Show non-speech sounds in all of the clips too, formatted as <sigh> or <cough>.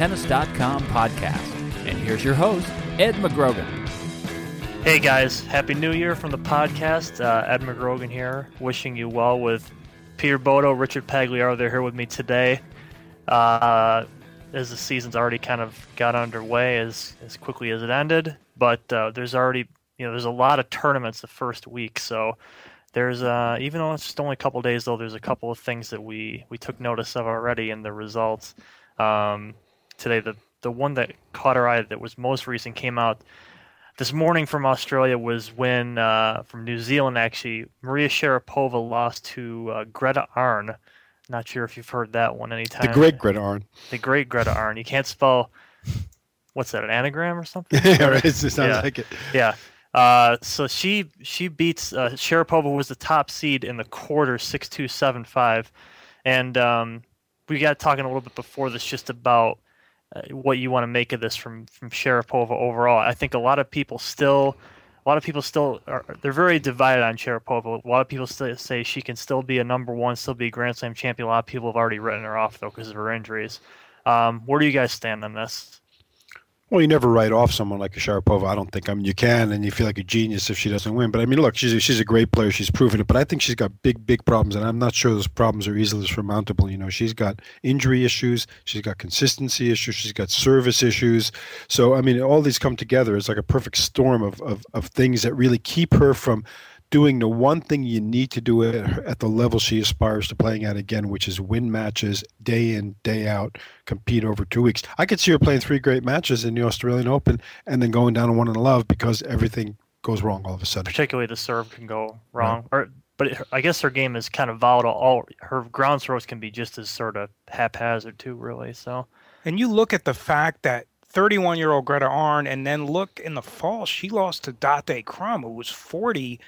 Tennis.com podcast. And here's your host, Ed McGrogan. Hey guys, Happy New Year from the podcast. Uh, Ed McGrogan here, wishing you well with Peter Bodo, Richard Pagliaro. They're here with me today. Uh, as the season's already kind of got underway as, as quickly as it ended, but uh, there's already, you know, there's a lot of tournaments the first week. So there's, uh, even though it's just only a couple days though, there's a couple of things that we, we took notice of already in the results. Um, today, the, the one that caught our eye that was most recent came out this morning from Australia was when uh, from New Zealand actually Maria Sharapova lost to uh, Greta Arn. Not sure if you've heard that one anytime. The great Greta Arn. The great Greta Arn. You can't spell. What's that? An anagram or something? <laughs> yeah, right. It sounds yeah. like it. Yeah. Uh, so she she beats uh, Sharapova was the top seed in the quarter six two seven five, and um, we got talking a little bit before this just about what you want to make of this from from Sharapova overall. I think a lot of people still, a lot of people still are they're very divided on Sharapova. A lot of people still say she can still be a number one, still be a Grand Slam champion. A lot of people have already written her off though because of her injuries. Um, where do you guys stand on this? Well, you never write off someone like a Sharapova. I don't think. I mean, you can, and you feel like a genius if she doesn't win. But I mean, look, she's a, she's a great player. She's proven it. But I think she's got big, big problems, and I'm not sure those problems are easily surmountable. You know, she's got injury issues. She's got consistency issues. She's got service issues. So I mean, all these come together. It's like a perfect storm of of, of things that really keep her from doing the one thing you need to do at, at, the level she aspires to playing at again, which is win matches day in, day out, compete over two weeks. I could see her playing three great matches in the Australian Open and then going down to one in love because everything goes wrong all of a sudden. Particularly the serve can go wrong. Right. Or, but it, I guess her game is kind of volatile. All her ground throws can be just as sort of haphazard too, really. So. And you look at the fact that 31 year old Greta Arn, and then look in the fall, she lost to Date Krumm, who was 40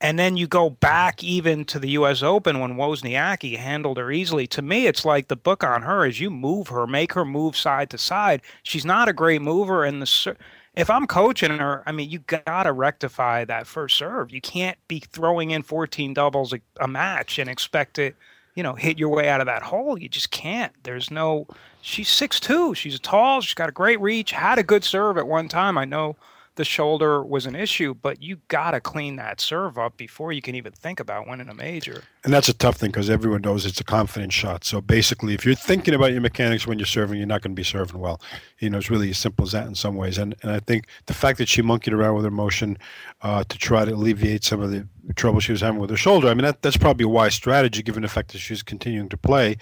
and then you go back even to the U.S. Open when Wozniacki handled her easily. To me, it's like the book on her is you move her, make her move side to side. She's not a great mover, and the if I'm coaching her, I mean, you gotta rectify that first serve. You can't be throwing in 14 doubles a, a match and expect it, you know, hit your way out of that hole. You just can't. There's no. She's six two. She's tall. She's got a great reach. Had a good serve at one time. I know the shoulder was an issue, but you got to clean that serve up before you can even think about winning a major. And that's a tough thing because everyone knows it's a confidence shot. So basically, if you're thinking about your mechanics when you're serving, you're not going to be serving well. You know, it's really as simple as that in some ways. And and I think the fact that she monkeyed around with her motion uh, to try to alleviate some of the trouble she was having with her shoulder, I mean, that, that's probably a wise strategy given the fact that she's continuing to play.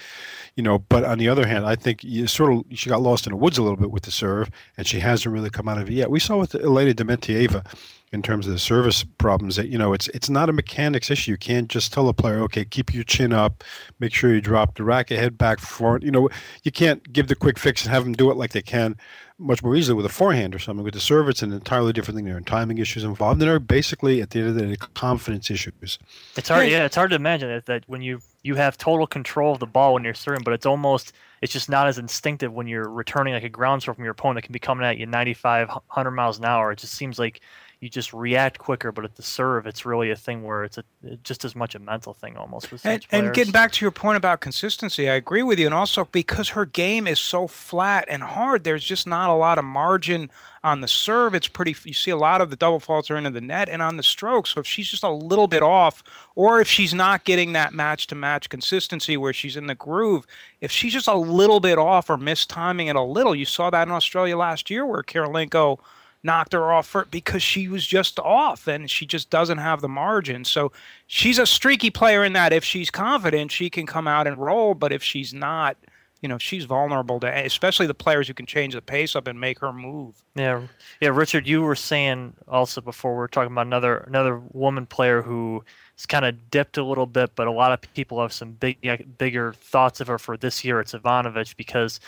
You know, but on the other hand, I think you sort of she got lost in the woods a little bit with the serve, and she hasn't really come out of it yet. We saw with Elena Dementieva in terms of the service problems that you know it's it's not a mechanics issue. You can't just tell a player, okay, keep your chin up, make sure you drop the racket head back forward. You know, you can't give the quick fix and have them do it like they can much more easily with a forehand or something. With the serve, it's an entirely different thing. There are timing issues involved, and there are basically at the end of the day confidence issues. It's hard, yeah, it's hard to imagine that, that when you you have total control of the ball when you're serving, but it's almost it's just not as instinctive when you're returning like a ground serve from your opponent that can be coming at you 95, 100 miles an hour. It just seems like you just react quicker. But at the serve, it's really a thing where it's a, just as much a mental thing almost. With and, and getting back to your point about consistency, I agree with you. And also because her game is so flat and hard, there's just not a lot of margin on the serve. It's pretty. You see a lot of the double faults are into the net and on the stroke. So if she's just a little bit off, or if she's not getting that match to match consistency where she's in the groove, if she's just a little bit off or mistiming it a little, you saw that in Australia last year where Kirilenko knocked her off for, because she was just off and she just doesn't have the margin. So she's a streaky player in that if she's confident, she can come out and roll. But if she's not, you know, she's vulnerable to, especially the players who can change the pace up and make her move. Yeah, yeah. Richard, you were saying also before we were talking about another another woman player who kind of dipped a little bit, but a lot of people have some big bigger thoughts of her for this year. It's Ivanovic because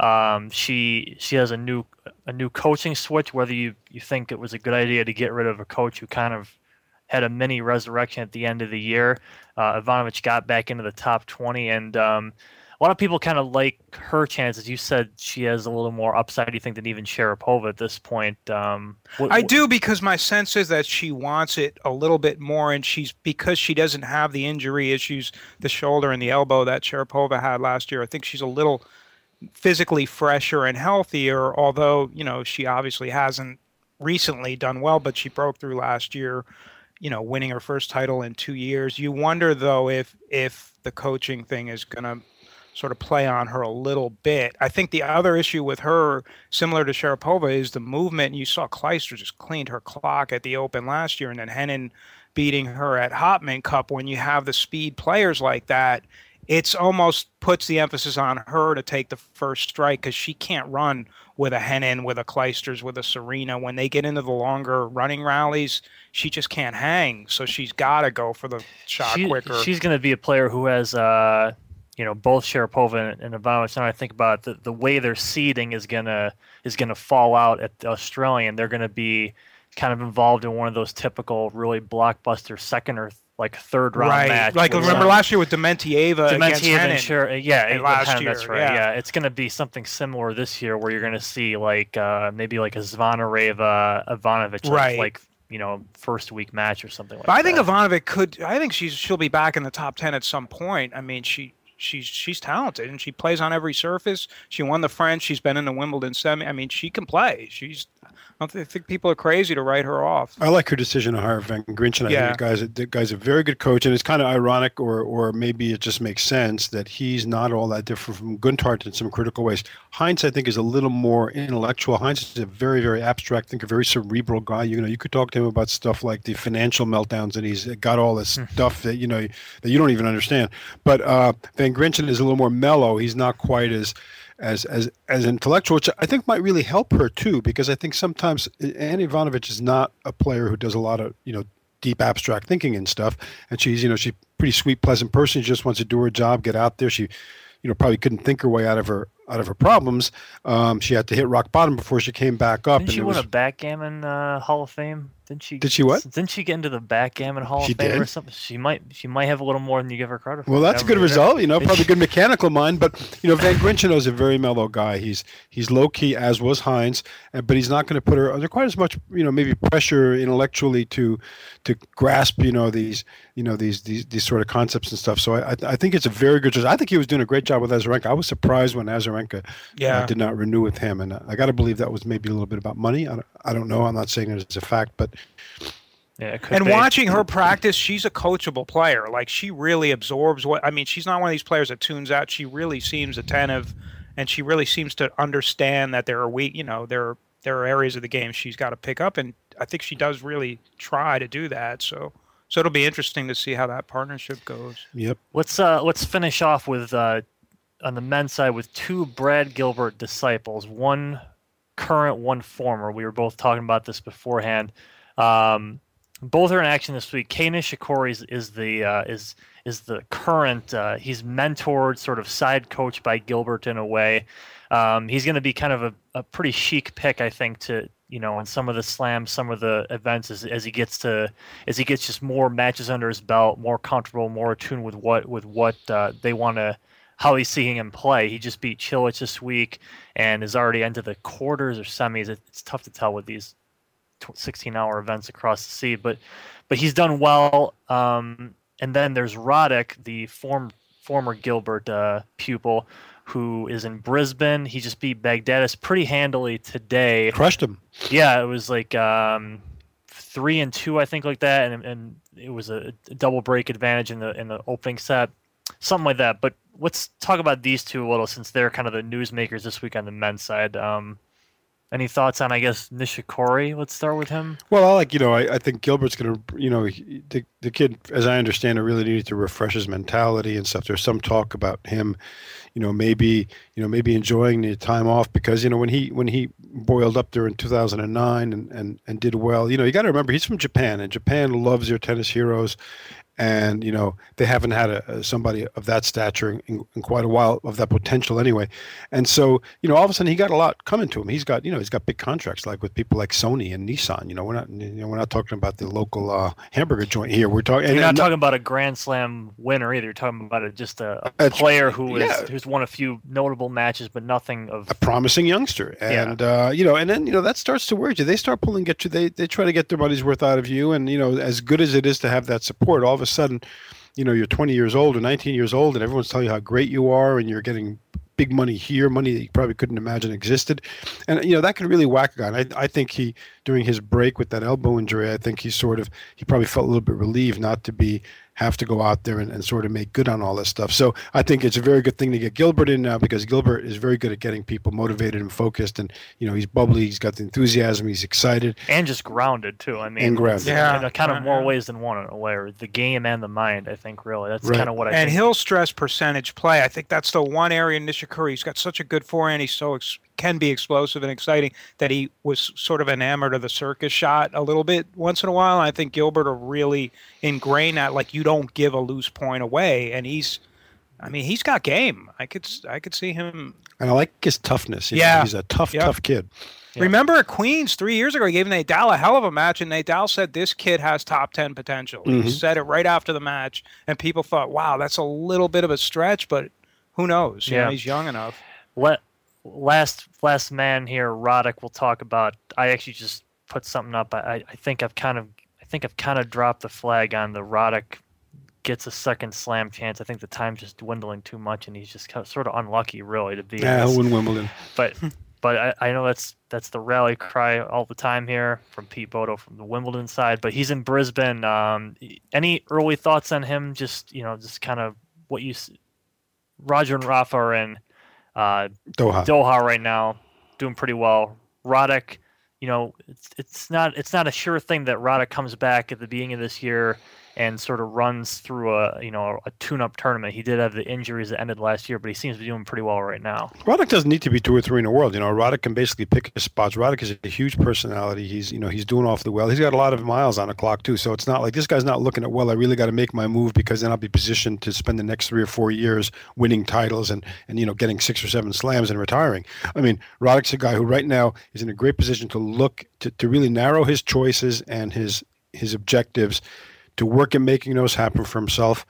um, she she has a new a new coaching switch. Whether you you think it was a good idea to get rid of a coach who kind of had a mini resurrection at the end of the year, uh, Ivanovic got back into the top twenty, and um, a lot of people kind of like her chances. You said she has a little more upside. You think than even Sharapova at this point. Um, what, I do because my sense is that she wants it a little bit more, and she's because she doesn't have the injury issues, the shoulder and the elbow that Sharapova had last year. I think she's a little physically fresher and healthier. Although you know she obviously hasn't recently done well, but she broke through last year. You know, winning her first title in two years. You wonder though if if the coaching thing is going to sort of play on her a little bit. I think the other issue with her, similar to Sharapova, is the movement. You saw Clijsters just cleaned her clock at the Open last year, and then Henin beating her at Hopman Cup. When you have the speed players like that, it's almost puts the emphasis on her to take the first strike because she can't run with a Henin, with a Clijsters, with a Serena. When they get into the longer running rallies, she just can't hang. So she's got to go for the shot She- quicker. She's going to be a player who has, uh, you know, both Sharapova and, and Ivanovic. Now I think about the the way their seeding is gonna is gonna fall out at the Australian. They're going to be kind of involved in one of those typical, really blockbuster second or like third round right. match. Like remember some- last year with Dementieva against Dementieva and Henin. Yeah, and last Henin, that's right. yeah. Yeah, it's going to be something similar this year, where you're going to see like uh, maybe like a Zvonareva Ivanovic, like, Right. like you know first week match or something like But that. I think Ivanovic could. I think she's she'll be back in the top ten at some point. I mean, she she's she's talented and she plays on every surface. She won the French. She's been in the Wimbledon semi. I mean, she can play. She's. I don't think people are crazy to write her off. I like her decision to hire Van Grichen. I Yeah. think the guy's a, the guy's a very good coach, and it's kind of ironic, or or maybe it just makes sense that he's not all that different from Gunthardt in some critical ways. Heinz, I think, is a little more intellectual. Heinz is a very very abstract, I think a very cerebral guy. You know, you could talk to him about stuff like the financial meltdowns, and he's got all this stuff that you know that you don't even understand. But uh, Van Grichen is a little more mellow. He's not quite as as as as intellectual, which I think might really help her too, because I think sometimes Annie Ivanovic is not a player who does a lot of you know deep abstract thinking and stuff, and she's you know she's a pretty sweet, pleasant person. She just wants to do her job, get out there. She, you know, probably couldn't think her way out of her out of her problems. Um, she had to hit rock bottom before she came back up. Didn't she it win was, a backgammon uh, Hall of Fame? Didn't she? Did she what? Didn't she get into the backgammon Hall She of Fame or something? She might. She might have a little more than you give her credit for. Well, that's a good result. You know, probably good mechanical mind. But you know, Van Grinchenow is a very mellow guy. He's he's low key, as was Heinz, uh, but he's not going to put her under quite as much, you know, maybe pressure intellectually to to grasp, you know, these you know these these these sort of concepts and stuff. So I I, I think it's a very good. choice. I think he was doing a great job with Azarenka. I was surprised when Azarenka uh, Yeah. did not renew with him, and I got to believe that was maybe a little bit about money. I don't, I don't know. I'm not saying it as a fact, but Yeah, it could And be. watching her practice, she's a coachable player. Like she really absorbs what I mean. She's not one of these players that tunes out. She really seems attentive, and she really seems to understand that there are weak. You know, there are, there are areas of the game she's got to pick up, and I think she does really try to do that. So, so it'll be interesting to see how that partnership goes. yep. Let's uh let's finish off with uh on the men's side with two Brad Gilbert disciples, one current, one former. We were both talking about this beforehand. Um, both are in action this week. Kei Nishikori is, is the uh, is is the current. Uh, he's mentored, sort of side coach by Gilbert in a way. Um, he's going to be kind of a, a pretty chic pick, I think, to you know, in some of the slams, some of the events, as, as he gets to as he gets just more matches under his belt, more comfortable, more attuned with what with what uh, they want to how he's seeing him play. He just beat Cilic this week and is already into the quarters or semis. It- It's tough to tell with these 16 hour events across the sea, but but he's done well. Um, and then there's Roddick, the form, former Gilbert uh, pupil, who is in Brisbane. He just beat Baghdatis pretty handily today. Crushed him. Yeah, it was like um, three and two, I think, like that, and and it was a, a double break advantage in the in the opening set, something like that. But let's talk about these two a little, since they're kind of the newsmakers this week on the men's side. Um, any thoughts on, I guess, Nishikori? Let's start with him. Well, I like you know I, I think Gilbert's going to you know he- the the kid as I understand it really needed to refresh his mentality and stuff. There's some talk about him, you know maybe you know maybe enjoying the time off because you know when he when he boiled up there in 2009 and and, and did well. You know you got to remember he's from Japan and Japan loves their tennis heroes. And you know they haven't had a, somebody of that stature in, in, quite a while of that potential anyway, and so you know all of a sudden he got a lot coming to him. He's got you know he's got big contracts like with people like Sony and Nissan. You know we're not you know we're not talking about the local uh, hamburger joint here. We're talking. You're not and- talking about a Grand Slam winner either. You're talking about a, just a, a player who is yeah. who's won a few notable matches, but nothing of. a promising youngster and uh, you know and then you know that starts to worry you they start pulling at you they, they try to get their money's worth out of you and you know as good as it is to have that support all of a sudden you know you're 20 years old or 19 years old and everyone's telling you how great you are and you're getting big money here, money that you probably couldn't imagine existed, and you know that could really whack a guy. And I, I think he during his break with that elbow injury, I think he sort of he probably felt a little bit relieved not to be have to go out there and, and sort of make good on all this stuff. So I think it's a very good thing to get Gilbert in now because Gilbert is very good at getting people motivated and focused, and you know he's bubbly, he's got the enthusiasm, he's excited, and just grounded too. I mean, and grounded. Yeah, in kind of more ways than one in a way, or the game and the mind. I think really that's right. kind of what I. And think. he'll stress percentage play. I think that's the one area in Nishikori. He's got such a good forehand. He's so ex- can be explosive and exciting that he was sort of enamored of the circus shot a little bit once in a while. I think Gilbert will really ingrain that. Like you don't give a loose point away, and he's. I mean, he's got game. I could I could see him. And I like his toughness. yeah, he's a tough, yep. tough kid. Yeah. Remember at Queens three years ago, he gave Nadal a hell of a match, and Nadal said this kid has top ten potential. Mm-hmm. He said it right after the match, and people thought, "Wow, that's a little bit of a stretch," but who knows? You yeah, know, he's young enough. What last last man here, Roddick. We'll talk about. I actually just put something up. I I think I've kind of I think I've kind of dropped the flag on the Roddick gets a second slam chance. I think the time's just dwindling too much, and he's just kind of, sort of unlucky, really, to be. Yeah, win Wimbledon. But <laughs> but I, I, know that's that's the rally cry all the time here from Pete Bodo from the Wimbledon side. But he's in Brisbane. Um, any early thoughts on him? Just you know, just kind of what you. Roger and Rafa are in uh, Doha. Doha right now, doing pretty well. Roddick, you know, it's it's not it's not a sure thing that Roddick comes back at the beginning of this year and sort of runs through a you know a tune-up tournament. He did have the injuries that ended last year, but he seems to be doing pretty well right now. Roddick doesn't need to be two or three in the world. You know, Roddick can basically pick his spots. Roddick is a huge personality. He's you know he's doing awfully well. He's got a lot of miles on the clock too. So it's not like this guy's not looking at well. I really got to make my move because then I'll be positioned to spend the next three or four years winning titles and and you know getting six or seven slams and retiring. I mean, Roddick's a guy who right now is in a great position to look to, to really narrow his choices and his his objectives to work at making those happen for himself.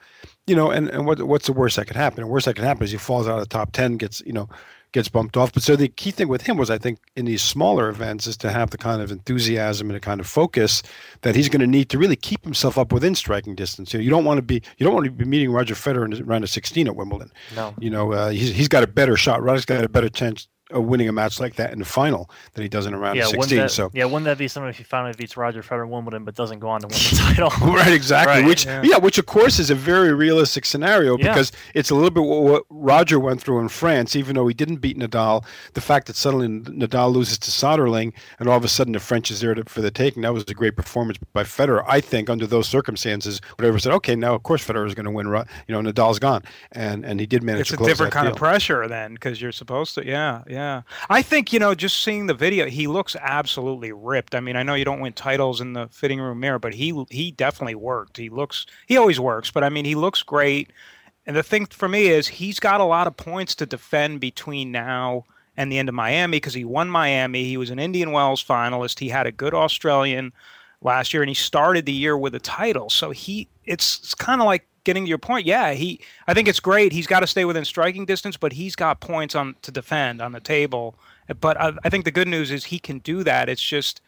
You know, and, and what what's the worst that could happen? The worst that can happen is he falls out of the top ten, gets you know, gets bumped off. But so the key thing with him was, I think, in these smaller events, is to have the kind of enthusiasm and the kind of focus that he's going to need to really keep himself up within striking distance. You know, you don't want to be you don't want to be meeting Roger Federer in round of 16 at Wimbledon. No, you know, uh, he's he's got a better shot. Roger's got a better chance winning a match like that in the final than he does in a round yeah, of 16. That, so yeah, wouldn't that be something if he finally beats Roger Federer Wimbledon but doesn't go on to win the <laughs> title? <laughs> right, exactly. Right, which yeah. yeah. which of course is a very realistic scenario because it's a little bit what Roger went through in France. Even though he didn't beat Nadal, the fact that suddenly Nadal loses to Soderling and all of a sudden the French is there to, for the taking, that was a great performance by Federer. I think under those circumstances, whatever said, okay, now of course Federer is going to win. You know, Nadal's gone, and and he did manage. It's a different kind deal. of pressure then because you're supposed to. Yeah, yeah. I think think you know, just seeing the video, he looks absolutely ripped. I mean, I know you don't win titles in the fitting room mirror, but he he definitely worked. He looks he always works, but I mean, he looks great. And the thing for me is he's got a lot of points to defend between now and the end of Miami because he won Miami. He was an Indian Wells finalist. He had a good Australian last year, and he started the year with a title. So he it's, it's kind of like getting to your point, yeah, he. I think it's great. He's got to stay within striking distance, but he's got points on to defend on the table. But I, I think the good news is he can do that. It's just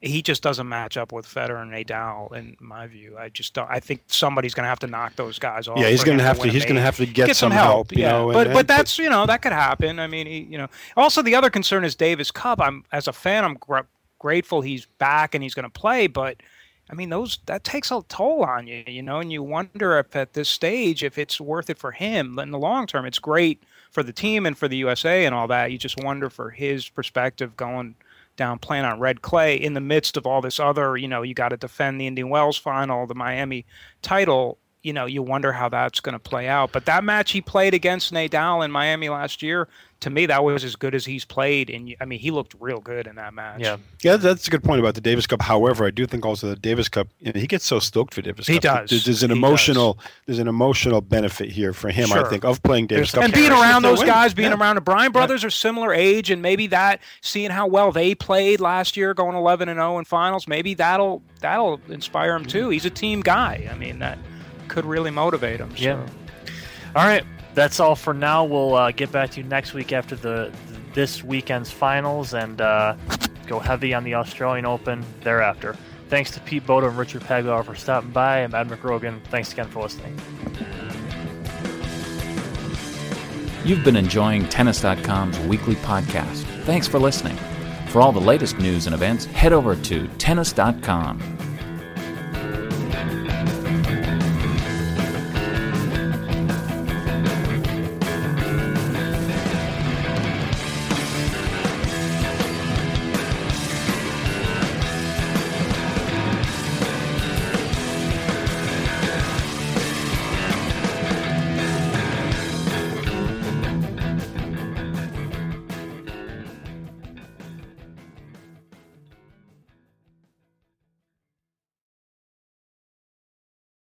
he just doesn't match up with Federer and Nadal in my view. I just don't. I think somebody's going to have to knock those guys off. Yeah, he's going to have to. He's going to have to get, get some, help. help yeah, know, but and, but that's you know that could happen. I mean, he, you know. Also, the other concern is Davis Cup. I'm as a fan, I'm gr- grateful he's back and he's going to play, but I mean, those that takes a toll on you, you know, and you wonder if at this stage if it's worth it for him. In the long term, it's great for the team and for the USA and all that. You just wonder for his perspective going down playing on red clay in the midst of all this other, you know, you got to defend the Indian Wells final, the Miami title you know, you wonder how that's going to play out. But that match he played against Nadal in Miami last year, to me, that was as good as he's played. And I mean, he looked real good in that match. Yeah, yeah, that's a good point about the Davis Cup. However, I do think also the Davis Cup, you know, he gets so stoked for Davis he Cup. Does. There's, there's an he emotional, does. there's an emotional benefit here for him. Sure. I think of playing Davis Cup and being around those guys, being yeah. around the Bryan brothers yeah. are similar age, and maybe that seeing how well they played last year, going 11 and 0 in finals, maybe that'll that'll inspire him too. Mm-hmm. He's a team guy. I mean that could really motivate them. So. Yeah. All right, that's all for now. We'll uh, get back to you next week after the, the this weekend's finals and uh, go heavy on the Australian Open thereafter. Thanks to Pete Bodo and Richard Pagliaro for stopping by. I'm Ed McGrogan. Thanks again for listening. You've been enjoying Tennis.com's weekly podcast. Thanks for listening. For all the latest news and events, head over to Tennis.com.